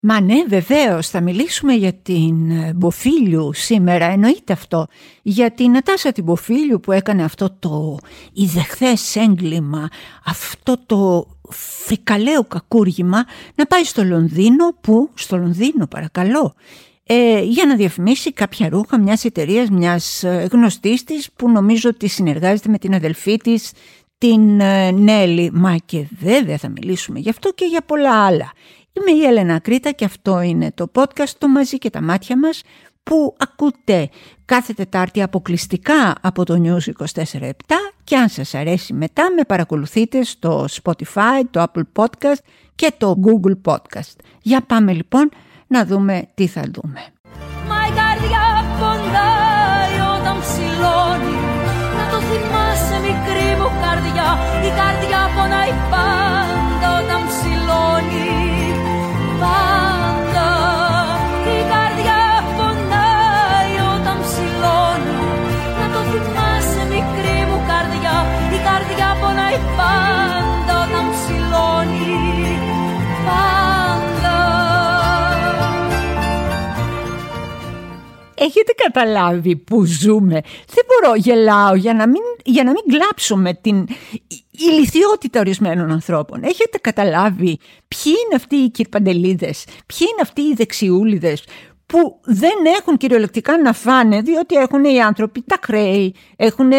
Μα ναι βεβαίως θα μιλήσουμε για την ε, Μποφίλιου σήμερα εννοείται αυτό για την Νατάσα την Μποφίλιου που έκανε αυτό το ιδεχθές έγκλημα αυτό το φρικαλαίο κακούργημα να πάει στο Λονδίνο που στο Λονδίνο παρακαλώ ε, για να διαφημίσει κάποια ρούχα μιας εταιρείας μιας ε, γνωστής της που νομίζω ότι συνεργάζεται με την αδελφή της την ε, Νέλη. Μα και βέβαια θα μιλήσουμε γι' αυτό και για πολλά άλλα. Είμαι η Έλενα Κρήτα και αυτό είναι το podcast το μαζί και τα μάτια μας που ακούτε κάθε Τετάρτη αποκλειστικά από το News 24-7 και αν σας αρέσει μετά με παρακολουθείτε στο Spotify, το Apple Podcast και το Google Podcast. Για πάμε λοιπόν να δούμε τι θα δούμε. Καταλάβει που ζούμε. Δεν μπορώ, γελάω για να μην, για να μην κλάψω με την ηλικιότητα ορισμένων ανθρώπων. Έχετε καταλάβει ποιοι είναι αυτοί οι κυρπαντελίδες, ποιοι είναι αυτοί οι δεξιούλιδες που δεν έχουν κυριολεκτικά να φάνε διότι έχουν οι άνθρωποι τα χρέη, έχουν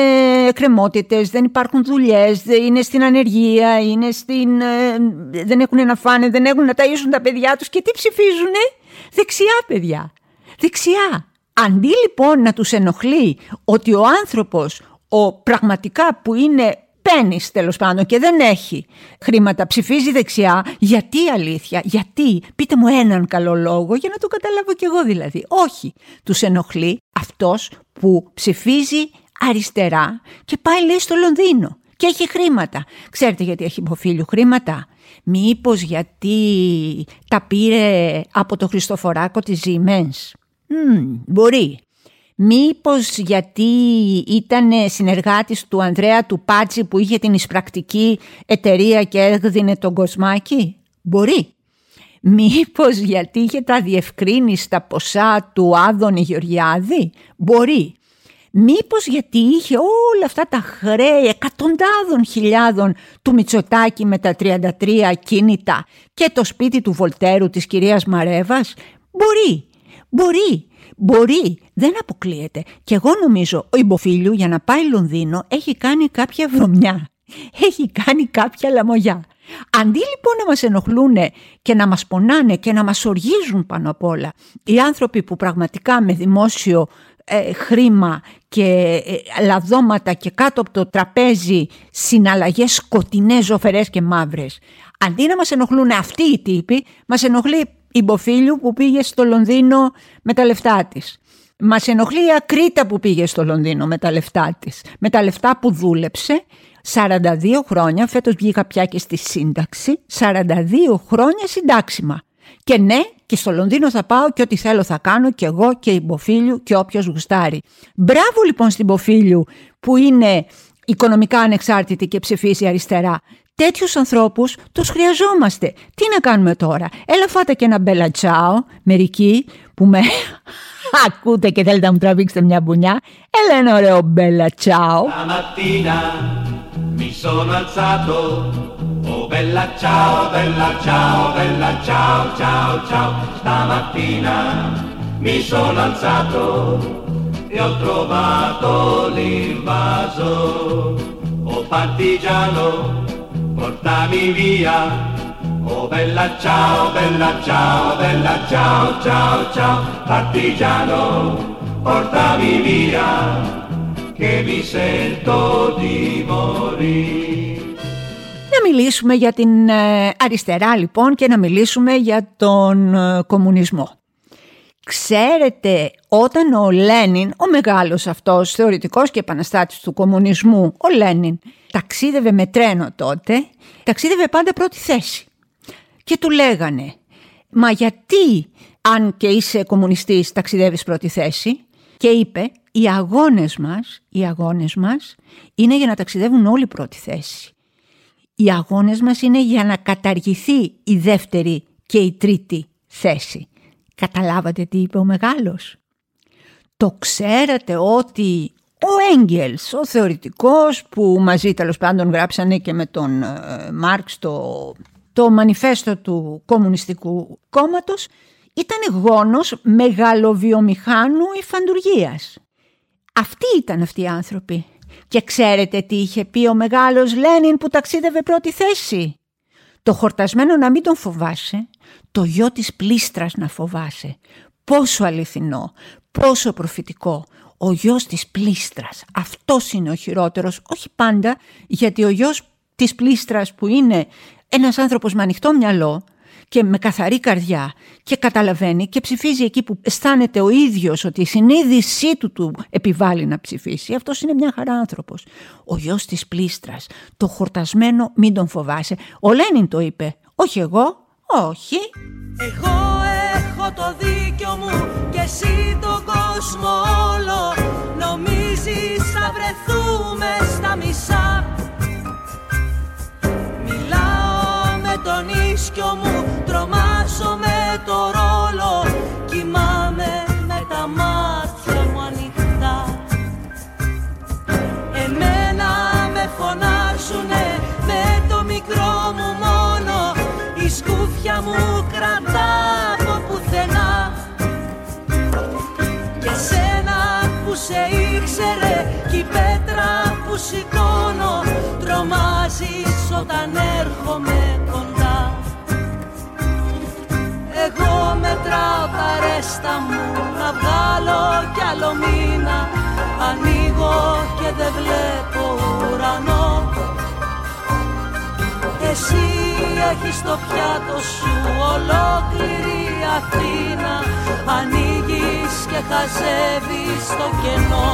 κρεμότητες, δεν υπάρχουν δουλειές, είναι στην ανεργία, είναι στην, ε, δεν έχουν να φάνε, δεν έχουν να ταΐσουν τα παιδιά τους και τι ψηφίζουνε, δεξιά παιδιά, δεξιά. Αντί λοιπόν να τους ενοχλεί ότι ο άνθρωπος, ο πραγματικά που είναι πένις τέλος πάντων και δεν έχει χρήματα, ψηφίζει δεξιά, γιατί αλήθεια, γιατί, πείτε μου έναν καλό λόγο για να το καταλάβω κι εγώ δηλαδή. Όχι, τους ενοχλεί αυτός που ψηφίζει αριστερά και πάει λέει στο Λονδίνο και έχει χρήματα. Ξέρετε γιατί έχει υποφίλιο χρήματα; Μήπως γιατί τα πήρε από το Χριστοφοράκο της Siemens; Μπορεί. Μήπως γιατί ήταν συνεργάτης του Ανδρέα του Πάτσι που είχε την εισπρακτική εταιρεία και έδινε τον κοσμάκι. Μπορεί. Μήπως γιατί είχε τα διευκρίνηστα ποσά του Άδωνη Γεωργιάδη; Μπορεί. Μήπως γιατί είχε όλα αυτά τα χρέη εκατοντάδων χιλιάδων του Μητσοτάκη με τα 33 κίνητα και το σπίτι του Βολτέρου της κυρίας Μαρέβας; Μπορεί. Μπορεί, μπορεί, δεν αποκλείεται. Και εγώ νομίζω ο Ιμποφίλιου για να πάει Λονδίνο έχει κάνει κάποια βρωμιά. Έχει κάνει κάποια λαμογιά. Αντί λοιπόν να μας ενοχλούν και να μας πονάνε και να μας οργίζουν πάνω απ' όλα οι άνθρωποι που πραγματικά με δημόσιο ε, χρήμα και ε, λαδώματα και κάτω από το τραπέζι συναλλαγές σκοτεινές, ζωφερές και μαύρες. Αντί να μας ενοχλούν αυτοί οι τύποι, μας ενοχλεί η Μποφίλιου που πήγε στο Λονδίνο με τα λεφτά της. Μας ενοχλεί η Ακρίτα που πήγε στο Λονδίνο με τα λεφτά της. Με τα λεφτά που δούλεψε 42 χρόνια, φέτος βγήκα πια και στη σύνταξη, 42 χρόνια συντάξιμα. Και ναι, και στο Λονδίνο θα πάω και ό,τι θέλω θα κάνω και εγώ και η Μποφίλιου και όποιος γουστάρει. Μπράβο λοιπόν στην Μποφίλιου που είναι οικονομικά ανεξάρτητη και ψηφίσει αριστερά. Τέτοιους ανθρώπους τους χρειαζόμαστε. Τι να κάνουμε τώρα; Έλα φάτε και ένα μπέλα τσάο, μερικοί που με ακούτε και θέλετε να μου τραβήξετε μια μπουνιά. Έλα ένα ωραίο μπέλα τσάο. mi sono alzato, oh bella ciao, bella ciao, bella ciao, ciao, ciao. Stamattina mi sono alzato e ho trovato l'invaso, oh partigiano, portami via. Oh bella ciao, bella ciao, bella ciao, ciao, ciao, partigiano, portami via, che mi sento di morire. Να μιλήσουμε για την αριστερά λοιπόν και να μιλήσουμε για τον κομμουνισμό. Ξέρετε, όταν ο Λένιν, ο μεγάλος αυτός θεωρητικός και επαναστάτης του κομμουνισμού, ο Λένιν, ταξίδευε με τρένο τότε, ταξίδευε πάντα πρώτη θέση. Και του λέγανε, μα γιατί αν και είσαι κομμουνιστής ταξιδεύεις πρώτη θέση; Και είπε, οι αγώνες μας, οι αγώνες μας είναι για να ταξιδεύουν όλοι πρώτη θέση. Οι αγώνες μας είναι για να καταργηθεί η δεύτερη και η τρίτη θέση. Καταλάβατε τι είπε ο μεγάλος; Το ξέρατε ότι ο Έγγελς, ο θεωρητικός που μαζί τέλος πάντων γράψανε και με τον ε, Μάρξ το, το μανιφέστο του Κομμουνιστικού Κόμματος, ήταν γόνος μεγαλοβιομηχάνου υφαντουργίας. Αυτοί ήταν αυτοί οι άνθρωποι. Και ξέρετε τι είχε πει ο μεγάλος Λένιν που ταξίδευε πρώτη θέση; Το χορτασμένο να μην τον φοβάσαι, το γιο της πλήστρας να φοβάσαι. Πόσο αληθινό, πόσο προφητικό. Ο γιος της πλήστρας, αυτός είναι ο χειρότερος, όχι πάντα, γιατί ο γιος της πλήστρας που είναι ένας άνθρωπος με ανοιχτό μυαλό, και με καθαρή καρδιά και καταλαβαίνει και ψηφίζει εκεί που αισθάνεται ο ίδιος ότι η συνείδησή του του επιβάλλει να ψηφίσει. Αυτός είναι μια χαρά άνθρωπος. Ο γιος της πλήστρας, το χορτασμένο μην τον φοβάσαι. Ο Λένιν το είπε, όχι εγώ, όχι. Εγώ έχω το δίκιο μου και εσύ τον κόσμο όλο Νομίζεις θα βρεθούμε τον ίσκιο μου Τρομάζω με το ρόλο. Κοιμάμαι με τα μάτια μου ανοιχτά. Εμένα με φωνάζουνε με το μικρό μου μόνο. Η σκούφια μου κρατά από πουθενά. Και σένα που σε ήξερε κι η πέτρα που σηκώνω Τρομάζεις όταν έρχομαι κοντά τα ρέστα μου να βγάλω κι άλλο μήνα. Ανοίγω και δεν βλέπω ουρανό. Εσύ έχεις το πιάτο σου ολόκληρη Αθήνα. Ανοίγεις και χαζεύεις το κενό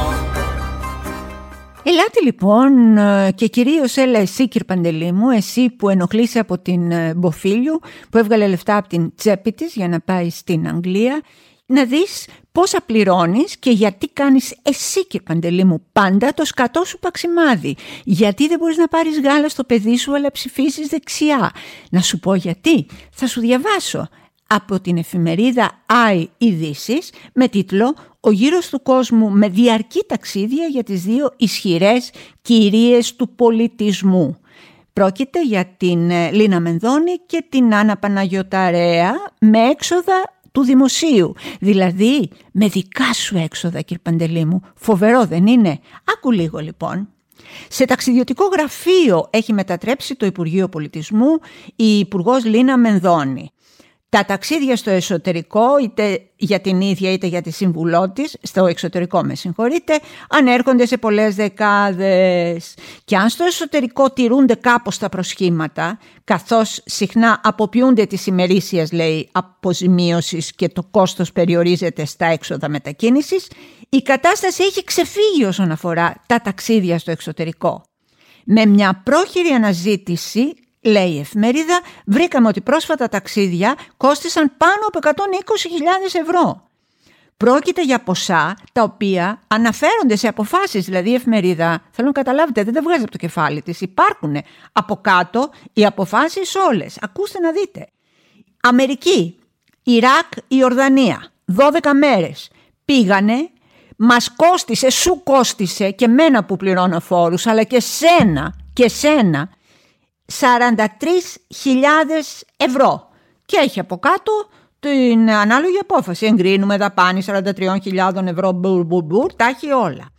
Ελάτε λοιπόν ε, και κυρίως έλα εσύ κύριε Παντελή μου, εσύ που ενοχλείσαι από την ε, Μποφίλιου που έβγαλε λεφτά από την τσέπη της για να πάει στην Αγγλία να δεις πόσα πληρώνεις και γιατί κάνεις εσύ κύριε Παντελή μου πάντα το σκατό σου παξιμάδι. Γιατί δεν μπορείς να πάρεις γάλα στο παιδί σου αλλά ψηφίσεις δεξιά. Να σου πω γιατί. Θα σου διαβάσω από την εφημερίδα I Ειδήσεις με τίτλο «Ο γύρος του κόσμου με διαρκή ταξίδια για τις δύο ισχυρές κυρίες του πολιτισμού». Πρόκειται για την ε, Λίνα Μενδώνη και την Άννα Παναγιωταρέα με έξοδα του δημοσίου. Δηλαδή με δικά σου έξοδα κύριε Παντελή μου. Φοβερό δεν είναι; Άκου λίγο λοιπόν. Σε ταξιδιωτικό γραφείο έχει μετατρέψει το Υπουργείο Πολιτισμού η Υπουργός Λίνα Μενδώνη. Τα ταξίδια στο εσωτερικό, είτε για την ίδια είτε για τη συμβουλό της, στο εξωτερικό με συγχωρείτε, ανέρχονται σε πολλές δεκάδες. Και αν στο εσωτερικό τηρούνται κάπως τα προσχήματα, καθώς συχνά αποποιούνται τις ημερήσιες, λέει, αποζημίωσης και το κόστος περιορίζεται στα έξοδα μετακίνησης, η κατάσταση έχει ξεφύγει όσον αφορά τα ταξίδια στο εξωτερικό. Με μια πρόχειρη αναζήτηση λέει η εφημερίδα, βρήκαμε ότι πρόσφατα ταξίδια κόστησαν πάνω από 120.000 ευρώ. Πρόκειται για ποσά τα οποία αναφέρονται σε αποφάσεις, δηλαδή η εφημερίδα, θέλω να καταλάβετε, δεν τα βγάζει από το κεφάλι της, υπάρχουν από κάτω οι αποφάσεις όλες. Ακούστε να δείτε. Αμερική, Ιράκ, Ιορδανία, 12 μέρες πήγανε, μας κόστισε, σου κόστισε και μένα που πληρώνω φόρους, αλλά και σένα και σένα 43.000 ευρώ. Και έχει από κάτω την ανάλογη απόφαση. Εγκρίνουμε δαπάνη 43.000 ευρώ, μπουρ, μπουρ, μπουρ, τα έχει όλα.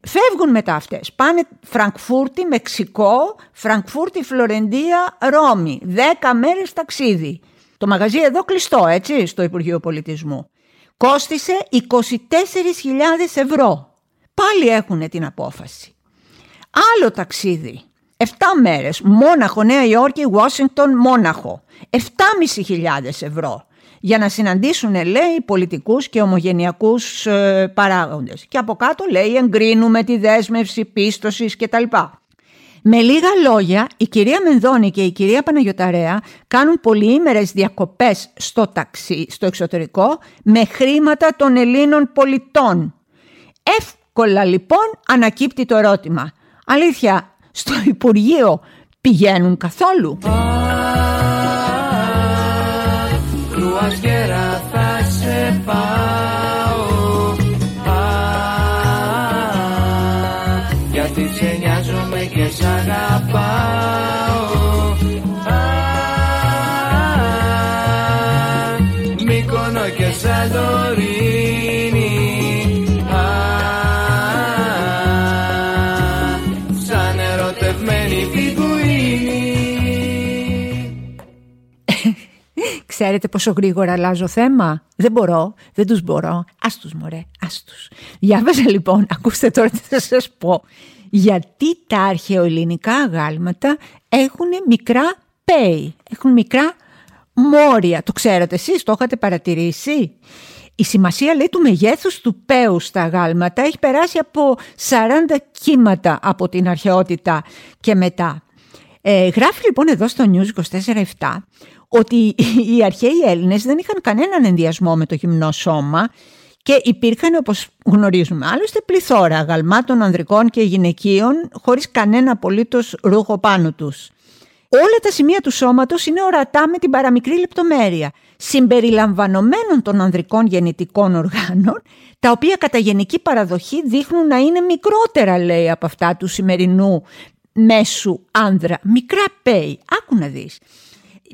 Φεύγουν μετά αυτές. Πάνε Φραγκφούρτη, Μεξικό, Φραγκφούρτη, Φλωρεντία, Ρώμη. 10 μέρες ταξίδι. Το μαγαζί εδώ κλειστό, έτσι, στο Υπουργείο Πολιτισμού. Κόστισε 24.000 ευρώ. Πάλι έχουν την απόφαση. Άλλο ταξίδι 7 μέρες, Μόναχο, Νέα Υόρκη, Ουάσιγκτον, Μόναχο. 7.500 ευρώ για να συναντήσουν, λέει, πολιτικούς και ομογενειακούς ε, παράγοντες. Και από κάτω, λέει, εγκρίνουμε τη δέσμευση πίστοσης κτλ. Με λίγα λόγια, η κυρία Μενδώνη και η κυρία Παναγιωταρέα κάνουν πολυήμερες διακοπές στο ταξί, στο εξωτερικό, με χρήματα των Ελλήνων πολιτών. Εύκολα λοιπόν ανακύπτει το ερώτημα. Αλήθεια, στο Υπουργείο πηγαίνουν καθόλου. Πάω, γιατί σε Ξέρετε πόσο γρήγορα αλλάζω θέμα; Δεν μπορώ, δεν τους μπορώ. Ας τους μωρέ, ας τους. Διάβαζα λοιπόν, ακούστε τώρα τι θα σας πω. Γιατί τα αρχαιοελληνικά αγάλματα έχουν μικρά πέι, έχουν μικρά μόρια. Το ξέρετε εσείς, το είχατε παρατηρήσει; Η σημασία λέει του μεγέθους του πέου στα αγάλματα έχει περάσει από 40 κύματα από την αρχαιότητα και μετά. Ε, γράφει λοιπόν εδώ στο News 24-7 ότι οι αρχαίοι Έλληνες δεν είχαν κανέναν ενδιασμό με το γυμνό σώμα και υπήρχαν όπως γνωρίζουμε άλλωστε πληθώρα αγαλμάτων ανδρικών και γυναικείων χωρίς κανένα απολύτως ρούχο πάνω τους. Όλα τα σημεία του σώματος είναι ορατά με την παραμικρή λεπτομέρεια, συμπεριλαμβανομένων των ανδρικών γεννητικών οργάνων, τα οποία κατά γενική παραδοχή δείχνουν να είναι μικρότερα, λέει, από αυτά του σημερινού μέσου άνδρα. Μικρά πέι. Άκου να δεις.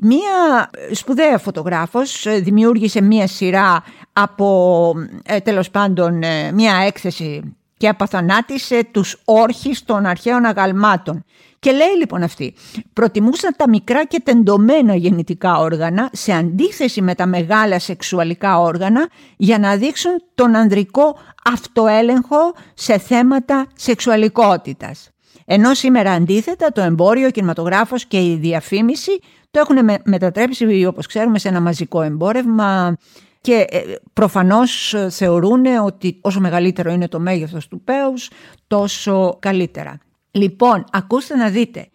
Μία σπουδαία φωτογράφος ε, δημιούργησε μία σειρά από ε, τέλος πάντων ε, μία έκθεση και απαθανάτησε τους όρχες των αρχαίων αγαλμάτων. Και λέει λοιπόν αυτή, προτιμούσαν τα μικρά και τεντωμένα γεννητικά όργανα σε αντίθεση με τα μεγάλα σεξουαλικά όργανα για να δείξουν τον ανδρικό αυτοέλεγχο σε θέματα σεξουαλικότητας. Ενώ σήμερα αντίθετα το εμπόριο, ο κινηματογράφος και η διαφήμιση το έχουν μετατρέψει όπως ξέρουμε σε ένα μαζικό εμπόρευμα και ε, προφανώς θεωρούν ότι όσο μεγαλύτερο είναι το μέγεθος του πέους τόσο καλύτερα. Λοιπόν, ακούστε να δείτε.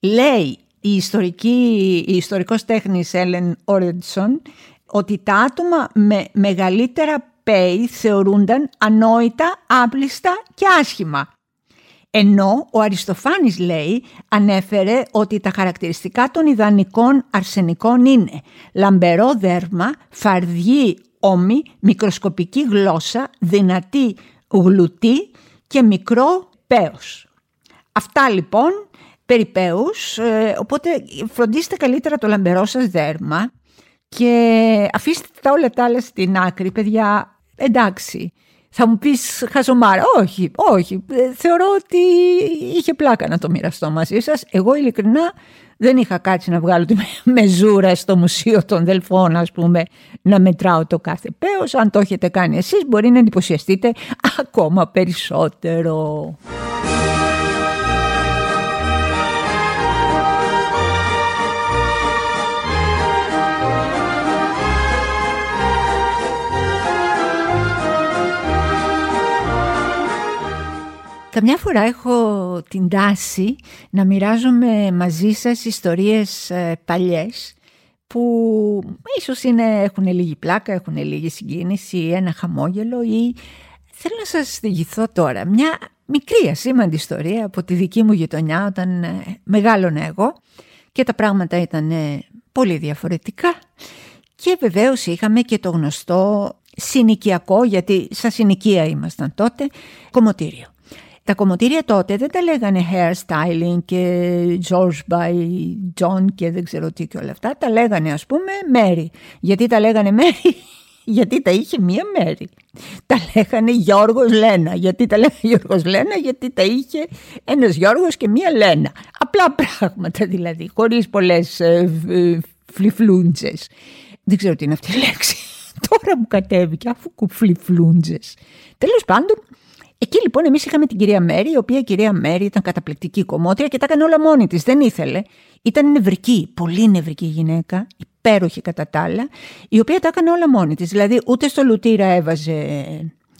Λέει η, ιστορική, η ιστορικός τέχνης Έλεν Όρεντσον ότι τα άτομα με μεγαλύτερα πέη θεωρούνταν ανόητα, άπλιστα και άσχημα. Ενώ ο Αριστοφάνης λέει ανέφερε ότι τα χαρακτηριστικά των ιδανικών αρσενικών είναι λαμπερό δέρμα, φαρδί ώμη, μικροσκοπική γλώσσα, δυνατή γλουτή και μικρό πέος. Αυτά λοιπόν περιπέους, ε, οπότε φροντίστε καλύτερα το λαμπερό σας δέρμα και αφήστε τα όλα τα άλλα στην άκρη, παιδιά, εντάξει. Θα μου πεις χαζομάρα. Όχι, όχι. Ε, θεωρώ ότι είχε πλάκα να το μοιραστώ μαζί σας. Εγώ ειλικρινά δεν είχα κάτσει να βγάλω τη μεζούρα στο Μουσείο των Δελφών, ας πούμε, να μετράω το κάθε πέος. Αν το έχετε κάνει εσείς μπορεί να εντυπωσιαστείτε ακόμα περισσότερο. Καμιά φορά έχω την τάση να μοιράζομαι μαζί σας ιστορίες ε, παλιές που ίσως είναι, έχουν λίγη πλάκα, έχουν λίγη συγκίνηση, ένα χαμόγελο ή θέλω να σας διηγηθώ τώρα μια μικρή ασήμαντη ιστορία από τη δική μου γειτονιά όταν ε, μεγάλωνα εγώ και τα πράγματα ήταν ε, πολύ διαφορετικά και βεβαίως είχαμε και το γνωστό συνοικιακό, γιατί σαν συνοικία ήμασταν τότε, κομμωτήριο. Τα κομμωτήρια τότε δεν τα λέγανε hairstyling και George by John και δεν ξέρω τι και όλα αυτά. Τα λέγανε ας πούμε Mary. Γιατί τα λέγανε Mary, γιατί τα είχε μία Mary. Τα λέγανε Γιώργος Λένα. Γιατί τα λέγανε Γιώργος Λένα, γιατί τα είχε ένας Γιώργος και μία Λένα. Απλά πράγματα δηλαδή, χωρίς πολλές ε, ε, φλιφλούντζες. Δεν ξέρω τι είναι αυτή η λέξη. Τώρα μου κατέβηκε αφού κουφλιφλούντζες. Τέλος πάντων, Εκεί λοιπόν εμείς είχαμε την κυρία Μέρη, η οποία η κυρία Μέρη ήταν καταπληκτική κομμότρια και τα έκανε όλα μόνη της. Δεν ήθελε. Ήταν νευρική, πολύ νευρική γυναίκα, υπέροχη κατά τα άλλα, η οποία τα έκανε όλα μόνη της. Δηλαδή ούτε στο λουτήρα έβαζε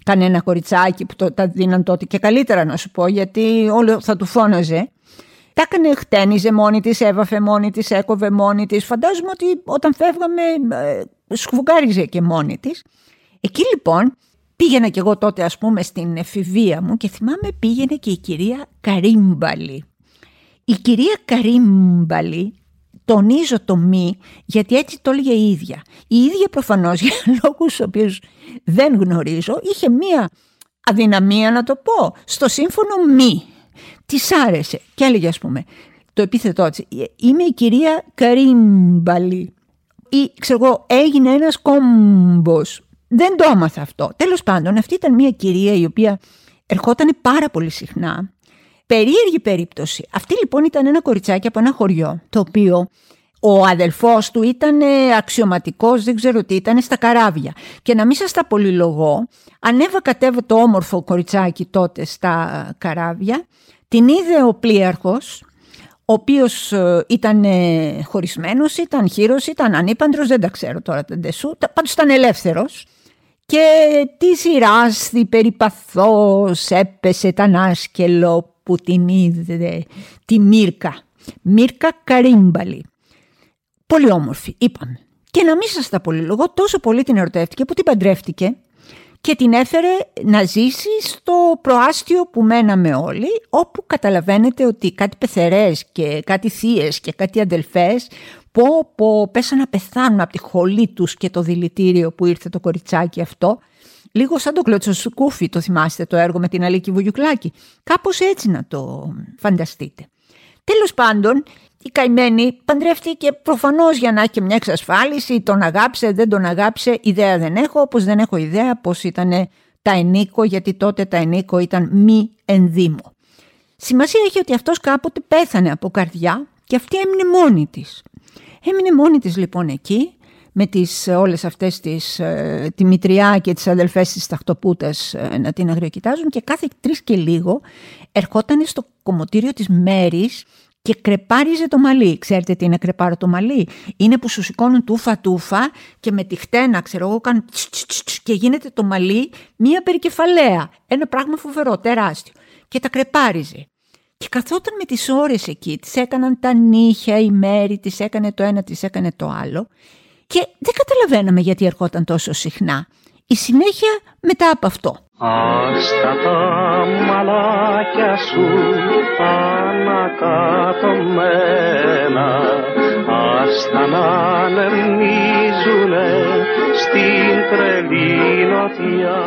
κανένα κοριτσάκι που το, τα δίναν τότε και καλύτερα να σου πω γιατί όλο θα του φώναζε. Τα έκανε, χτένιζε μόνη της, έβαφε μόνη της, έκοβε μόνη της. Φαντάζομαι ότι όταν φεύγαμε ε, και μόνη της. Εκεί λοιπόν Πήγαινα κι εγώ τότε ας πούμε στην εφηβεία μου και θυμάμαι πήγαινε και η κυρία Καρύμπαλη. Η κυρία Καρύμπαλη, τονίζω το μη γιατί έτσι το έλεγε η ίδια. Η ίδια προφανώς για λόγους οποίους δεν γνωρίζω είχε μία αδυναμία να το πω στο σύμφωνο μη. Της άρεσε και έλεγε ας πούμε το επίθετό της είμαι η κυρία Καρύμπαλη ή ξέρω εγώ έγινε ένας κόμπος. Δεν το έμαθα αυτό. Τέλος πάντων αυτή ήταν μια κυρία η οποία ερχόταν πάρα πολύ συχνά. Περίεργη περίπτωση. Αυτή λοιπόν ήταν ένα κοριτσάκι από ένα χωριό το οποίο ο αδελφός του ήταν αξιωματικός, δεν ξέρω τι, ήταν στα καράβια. Και να μην σας τα πολυλογώ, ανέβα κατέβα το όμορφο κοριτσάκι τότε στα καράβια, την είδε ο πλοίαρχος, ο οποίος ε, ήταν χωρισμένος, ήταν χείρος, ήταν ανήπαντρος, δεν τα ξέρω τώρα τα ντεσού, πάντως ήταν ελεύθερος. Και τη σειράστη περιπαθώς έπεσε ήταν άσκελο που την είδε τη Μύρκα. Μύρκα Καρύμπαλη. Πολύ όμορφη, είπαμε. Και να μην σας τα πολυλογώ, τόσο πολύ την ερωτεύτηκε που την παντρεύτηκε και την έφερε να ζήσει στο προάστιο που μέναμε όλοι, όπου καταλαβαίνετε ότι κάτι πεθερές και κάτι θείες και κάτι αδελφές πω πω πέσαν να πεθάνουν από τη χολή τους και το δηλητήριο που ήρθε το κοριτσάκι αυτό. Λίγο σαν το κλωτσοσκούφι, το θυμάστε το έργο με την Αλίκη Βουγιουκλάκη. Κάπως έτσι να το φανταστείτε. Τέλος πάντων, η καημένη παντρεύτηκε προφανώς για να έχει και μια εξασφάλιση, τον αγάπησε, δεν τον αγάπησε, ιδέα δεν έχω, όπως δεν έχω ιδέα πώς ήταν τα ενίκο, γιατί τότε τα ενίκο ήταν μη ενδύμο. Σημασία έχει ότι αυτός κάποτε πέθανε από καρδιά και αυτή έμεινε μόνη της. Έμεινε μόνη της λοιπόν εκεί με τις όλες αυτές τις, ε, τη μητριά και τις αδελφές της ταχτοπούτας ε, να την αγριοκοιτάζουν και κάθε τρεις και λίγο ερχόταν στο κομμωτήριο της Μέρης και κρεπάριζε το μαλλί. Ξέρετε τι είναι κρεπάρο το μαλλί; Είναι που σου σηκώνουν τούφα τούφα και με τη χτένα, ξέρω εγώ, κάνουν και γίνεται το μαλλί μία περικεφαλαία. Ένα πράγμα φοβερό, τεράστιο. Και τα κρεπάριζε. Και καθόταν με τις ώρες εκεί, τις έκαναν τα νύχια, η μέρη, τις έκανε το ένα, τις έκανε το άλλο. Και δεν καταλαβαίναμε γιατί ερχόταν τόσο συχνά. Η συνέχεια μετά από αυτό. Άστα τα μαλάκια σου ανακατωμένα Άστα να ανεμίζουνε στην τρελή νοτιά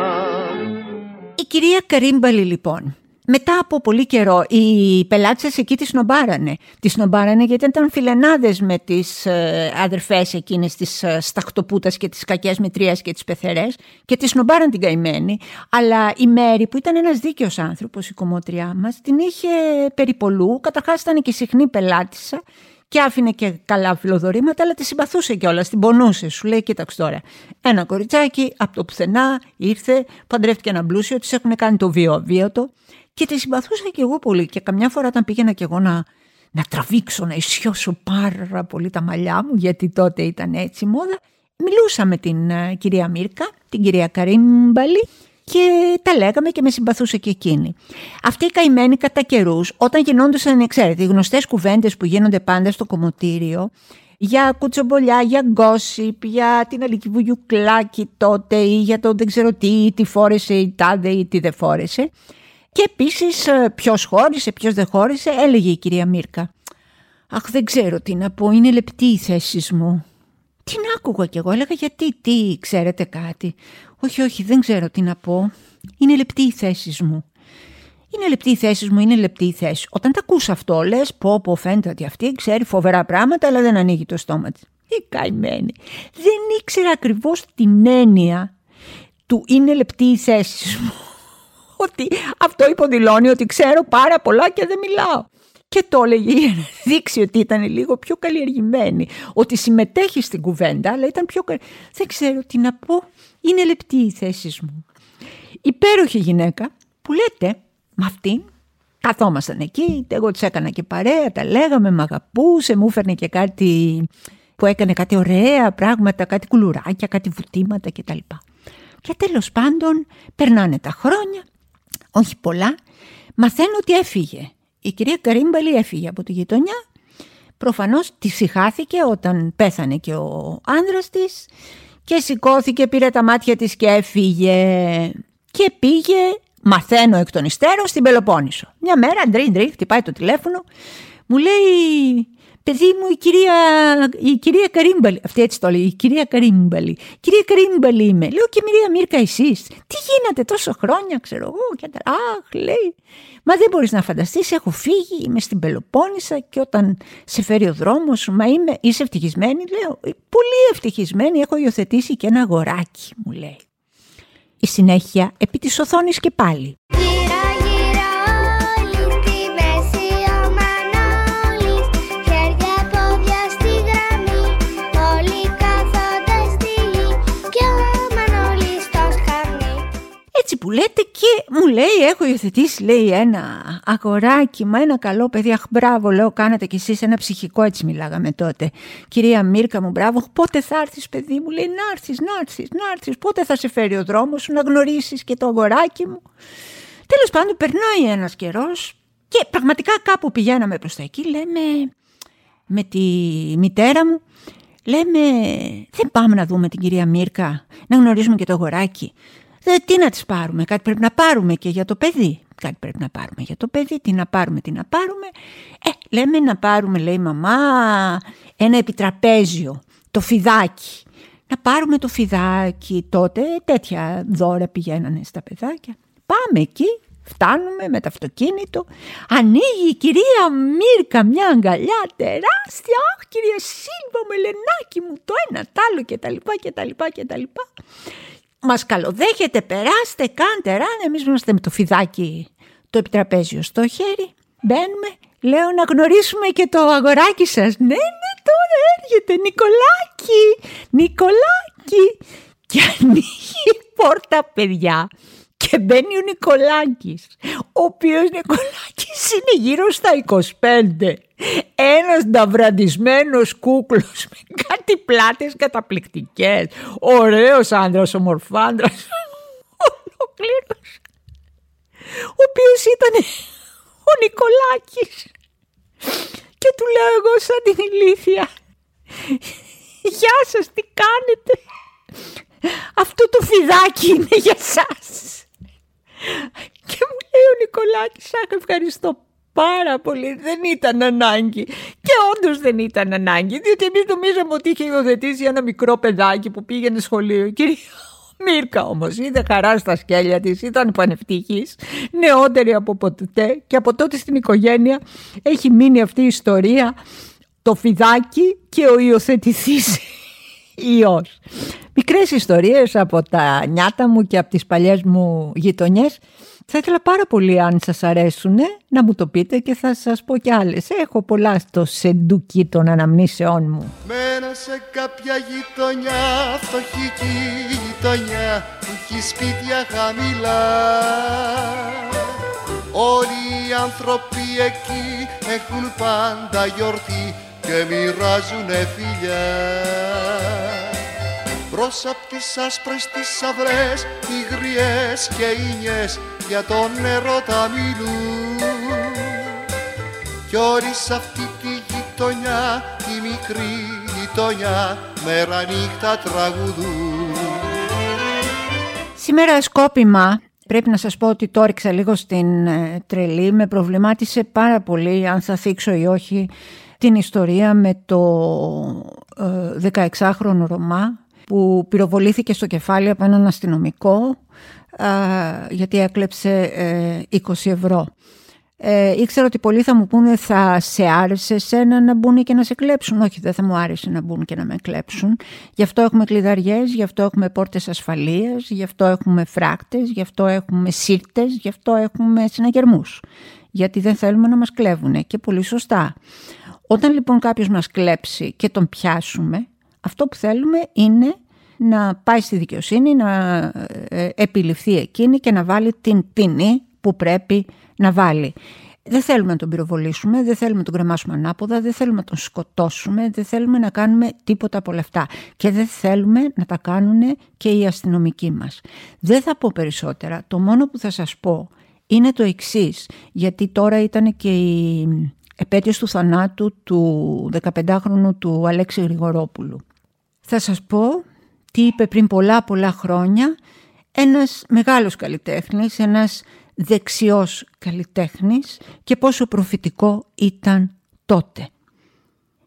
Η κυρία Καρύμπαλη λοιπόν μετά από πολύ καιρό οι πελάτες εκεί τις σνομπάρανε. Τις σνομπάρανε γιατί ήταν φιλενάδες με τις ε, αδερφές εκείνες της ε, σταχτοπούτας και τις κακές μητρίες και τις πεθερές και τις σνομπάραν την καημένη. Αλλά η Μέρη που ήταν ένας δίκαιος άνθρωπος η κομμότριά μας την είχε περιπολού, καταρχάς ήταν και συχνή πελάτησα και άφηνε και καλά φιλοδορήματα, αλλά τη συμπαθούσε κιόλας, την πονούσε. Σου λέει: Κοίταξε τώρα, ένα κοριτσάκι από το πουθενά ήρθε, παντρεύτηκε ένα πλούσιο, της έχουν κάνει το βίο αβίωτο. Και τη συμπαθούσα και εγώ πολύ και καμιά φορά όταν πήγαινα και εγώ να, να τραβήξω, να ισιώσω πάρα πολύ τα μαλλιά μου γιατί τότε ήταν έτσι η μόδα, μιλούσα με την uh, κυρία Μίρκα, την κυρία Καρύμπαλη και τα λέγαμε και με συμπαθούσε και εκείνη. Αυτή η καημένη κατά καιρούς, όταν γινόντουσαν, ξέρετε, οι γνωστές κουβέντες που γίνονται πάντα στο κομμωτήριο, για κουτσομπολιά, για γκόσιπ, για την Αλική Βουγιουκλάκη τότε ή για το δεν ξέρω τι, τι φόρεσε η τάδε ή τι δεν φόρεσε. Και επίσης ε, ποιος χώρισε, ποιος δεν χώρισε, έλεγε η κυρία Μίρκα. Αχ, δεν ξέρω τι να πω, είναι λεπτή η θέση μου. Την άκουγα κι εγώ, έλεγα γιατί, τι, ξέρετε κάτι. Όχι, όχι, δεν ξέρω τι να πω. Είναι λεπτή η θέση μου. Είναι λεπτή η θέση μου, είναι λεπτή η θέση. Όταν τα ακούς αυτό, λες, πω, πω, φαίνεται ότι αυτή ξέρει φοβερά πράγματα, αλλά δεν ανοίγει το στόμα της. Η καημένη. Δεν ήξερα ακριβώς την έννοια του είναι λεπτή η θέση μου ότι αυτό υποδηλώνει ότι ξέρω πάρα πολλά και δεν μιλάω. Και το έλεγε για να δείξει ότι ήταν λίγο πιο καλλιεργημένη. Ότι συμμετέχει στην κουβέντα, αλλά ήταν πιο Δεν ξέρω τι να πω. Είναι λεπτή η θέση μου. Υπέροχη γυναίκα που λέτε με αυτήν καθόμασταν εκεί, εγώ της έκανα και παρέα, τα λέγαμε, με αγαπούσε, μου έφερνε και κάτι που έκανε κάτι ωραία πράγματα, κάτι κουλουράκια, κάτι βουτήματα κτλ. Και τέλος πάντων περνάνε τα χρόνια όχι πολλά, μαθαίνω ότι έφυγε. Η κυρία Καρύμπαλη έφυγε από τη γειτονιά. Προφανώς τη συχάθηκε όταν πέθανε και ο άνδρας της και σηκώθηκε, πήρε τα μάτια της και έφυγε. Και πήγε, μαθαίνω εκ των υστέρων, στην Πελοπόννησο. Μια μέρα, ντριν ντριν, χτυπάει το τηλέφωνο, μου λέει παιδί μου η κυρία, η κυρία Καρύμπαλη, αυτή έτσι το λέει, η κυρία Καρύμπαλη, κυρία Καρύμπαλη είμαι. Λέω και Μυρία Μύρκα εσείς, τι γίνατε τόσο χρόνια ξέρω εγώ και τα... Αχ λέει, μα δεν μπορείς να φανταστείς, έχω φύγει, είμαι στην Πελοπόννησα και όταν σε φέρει ο δρόμος, μα είμαι, είσαι ευτυχισμένη, λέω, πολύ ευτυχισμένη, έχω υιοθετήσει και ένα αγοράκι μου λέει. Η συνέχεια επί της οθόνης και πάλι. Έτσι που λέτε και μου λέει έχω υιοθετήσει λέει ένα αγοράκι μα ένα καλό παιδί. Αχ μπράβο λέω κάνατε κι εσείς ένα ψυχικό έτσι μιλάγαμε τότε. Κυρία Μίρκα μου μπράβο πότε θα έρθεις παιδί μου λέει να έρθεις να έρθεις να έρθεις πότε θα σε φέρει ο δρόμος σου να γνωρίσεις και το αγοράκι μου. Τέλος πάντων περνάει ένας καιρός και πραγματικά κάπου πηγαίναμε προς τα εκεί λέμε με τη μητέρα μου Λέμε, δεν πάμε να δούμε την κυρία Μίρκα, να γνωρίσουμε και το αγοράκι. Ε, τι να τις πάρουμε, κάτι πρέπει να πάρουμε και για το παιδί. Κάτι πρέπει να πάρουμε για το παιδί, τι να πάρουμε, τι να πάρουμε. Ε, λέμε να πάρουμε, λέει η μαμά, ένα επιτραπέζιο, το φιδάκι. Να πάρουμε το φιδάκι τότε, τέτοια δώρα πηγαίνανε στα παιδάκια. Πάμε εκεί, φτάνουμε με το αυτοκίνητο, ανοίγει η κυρία Μύρκα μια αγκαλιά τεράστια, αχ κυρία Σίλβα, μελενάκι μου, το ένα, τ' άλλο και τα λοιπά και τα λοιπά και τα λοιπά μας καλοδέχετε, περάστε, κάντε ράνε, εμείς είμαστε με το φιδάκι το επιτραπέζιο στο χέρι, μπαίνουμε, λέω να γνωρίσουμε και το αγοράκι σας. Ναι, ναι, τώρα έρχεται, Νικολάκη, Νικολάκη. Και ανοίγει η πόρτα, παιδιά. Και μπαίνει ο Νικολάκης, ο οποίος Νικολάκης είναι γύρω στα 25. Ένας νταβραντισμένος κούκλος με κάτι πλάτες καταπληκτικές. Ωραίος άντρας, ομορφάντρας. Ολοκλήρος. Ο οποίος ήταν ο Νικολάκης. Και του λέω εγώ σαν την ηλίθεια. Γεια σας, τι κάνετε; Αυτό το φιδάκι είναι για σας. Και μου λέει ο Νικολάκης, αχ ευχαριστώ πάρα πολύ, δεν ήταν ανάγκη. Και όντως δεν ήταν ανάγκη, διότι εμείς νομίζαμε ότι είχε υιοθετήσει ένα μικρό παιδάκι που πήγαινε σχολείο. Κυρία Μίρκα όμως είδε χαρά στα σκέλια της, ήταν πανευτυχής, νεότερη από ποτέ και από τότε στην οικογένεια έχει μείνει αυτή η ιστορία το φιδάκι και ο υιοθετηθής ιός. Μικρές ιστορίες από τα νιάτα μου και από τις παλιές μου γειτονιές. Θα ήθελα πάρα πολύ αν σας αρέσουν να μου το πείτε και θα σας πω κι άλλες. Έχω πολλά στο σεντούκι των αναμνήσεών μου. Μένω σε κάποια γειτονιά, φτωχική γειτονιά που έχει σπίτια χαμηλά. Όλοι οι άνθρωποι εκεί έχουν πάντα γιορτή και μοιράζουνε φιλιά. Μπρος απ' τις άσπρες τις αυρές, οι γριές και οι νιές για τον τα μιλούν. Κι όλοι σ' αυτή τη γειτονιά, τη μικρή γειτονιά, μέρα νύχτα τραγουδούν. Σήμερα σκόπιμα Πρέπει να σας πω ότι το έριξα λίγο στην ε, τρελή. Με προβλημάτισε πάρα πολύ αν θα θίξω ή όχι την ιστορία με το 16χρονο ε, Ρωμά που πυροβολήθηκε στο κεφάλι από έναν αστυνομικό γιατί έκλεψε 20 ε, ευρώ. Ε, ήξερα ότι πολλοί θα μου πούνε θα σε άρεσε σένα να μπουν και να σε κλέψουν; Όχι, δεν θα μου άρεσε να μπουν και να με κλέψουν. Γι' αυτό έχουμε κλειδαριές, γι' αυτό έχουμε πόρτες ασφαλείας, γι' αυτό έχουμε φράκτες, γι' αυτό έχουμε σύρτες, γι' αυτό έχουμε συναγερμούς. Γιατί δεν θέλουμε να μας κλέβουν και πολύ σωστά. Όταν λοιπόν κάποιος μας κλέψει και τον πιάσουμε, αυτό που θέλουμε είναι να πάει στη δικαιοσύνη, να ε, επιληφθεί εκείνη και να βάλει την ποινή που πρέπει να βάλει. Δεν θέλουμε να τον πυροβολήσουμε, δεν θέλουμε να τον κρεμάσουμε ανάποδα, δεν θέλουμε να τον σκοτώσουμε, δεν θέλουμε να κάνουμε τίποτα από όλα αυτά. Και δεν θέλουμε να τα κάνουν και οι αστυνομικοί μας. Δεν θα πω περισσότερα. Το μόνο που θα σας πω είναι το εξής, γιατί τώρα ήταν και η επέτειος του θανάτου του 15χρονου του Αλέξη Γρηγορόπουλου. Θα σας πω τι είπε πριν πολλά πολλά χρόνια ένας μεγάλος καλλιτέχνης, ένας δεξιός καλλιτέχνης και πόσο προφητικό ήταν τότε.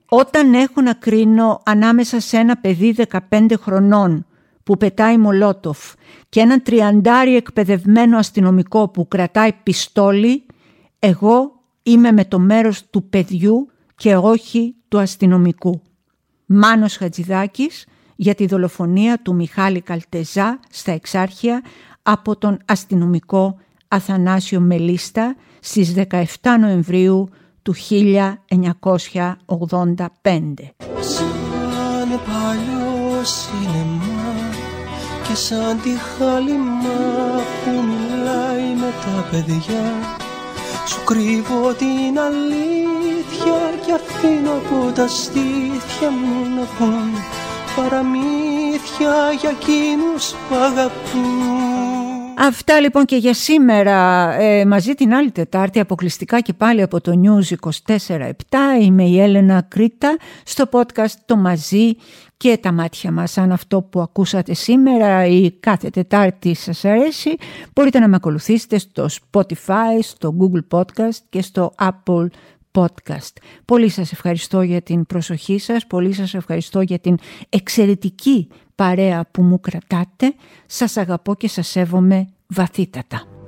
Όταν έχω να κρίνω ανάμεσα σε ένα παιδί 15 χρονών που πετάει μολότοφ και έναν τριαντάρι εκπαιδευμένο αστυνομικό που κρατάει πιστόλι, εγώ είμαι με το μέρος του παιδιού και όχι του αστυνομικού. Μάνος Χατζηδάκης για τη δολοφονία του Μιχάλη Καλτεζά στα Εξάρχεια από τον αστυνομικό Αθανάσιο Μελίστα στις 17 Νοεμβρίου του 1985. Σαν παλιό σινεμά και σαν τη χάλιμα που μιλάει με τα παιδιά σου κρύβω την αλήθεια και αφήνω από τα στήθια μου να βγουν παραμύθια για εκείνους που αγαπούν. Αυτά λοιπόν και για σήμερα. Ε, μαζί την άλλη Τετάρτη αποκλειστικά και πάλι από το News 24-7 είμαι η Έλενα Κρήτα στο podcast το μαζί και τα μάτια μας. Αν αυτό που ακούσατε σήμερα ή κάθε Τετάρτη σας αρέσει μπορείτε να με ακολουθήσετε στο Spotify, στο Google Podcast και στο Apple podcast. Πολύ σας ευχαριστώ για την προσοχή σας, πολύ σας ευχαριστώ για την εξαιρετική παρέα που μου κρατάτε. Σας αγαπώ και σας σέβομαι βαθύτατα.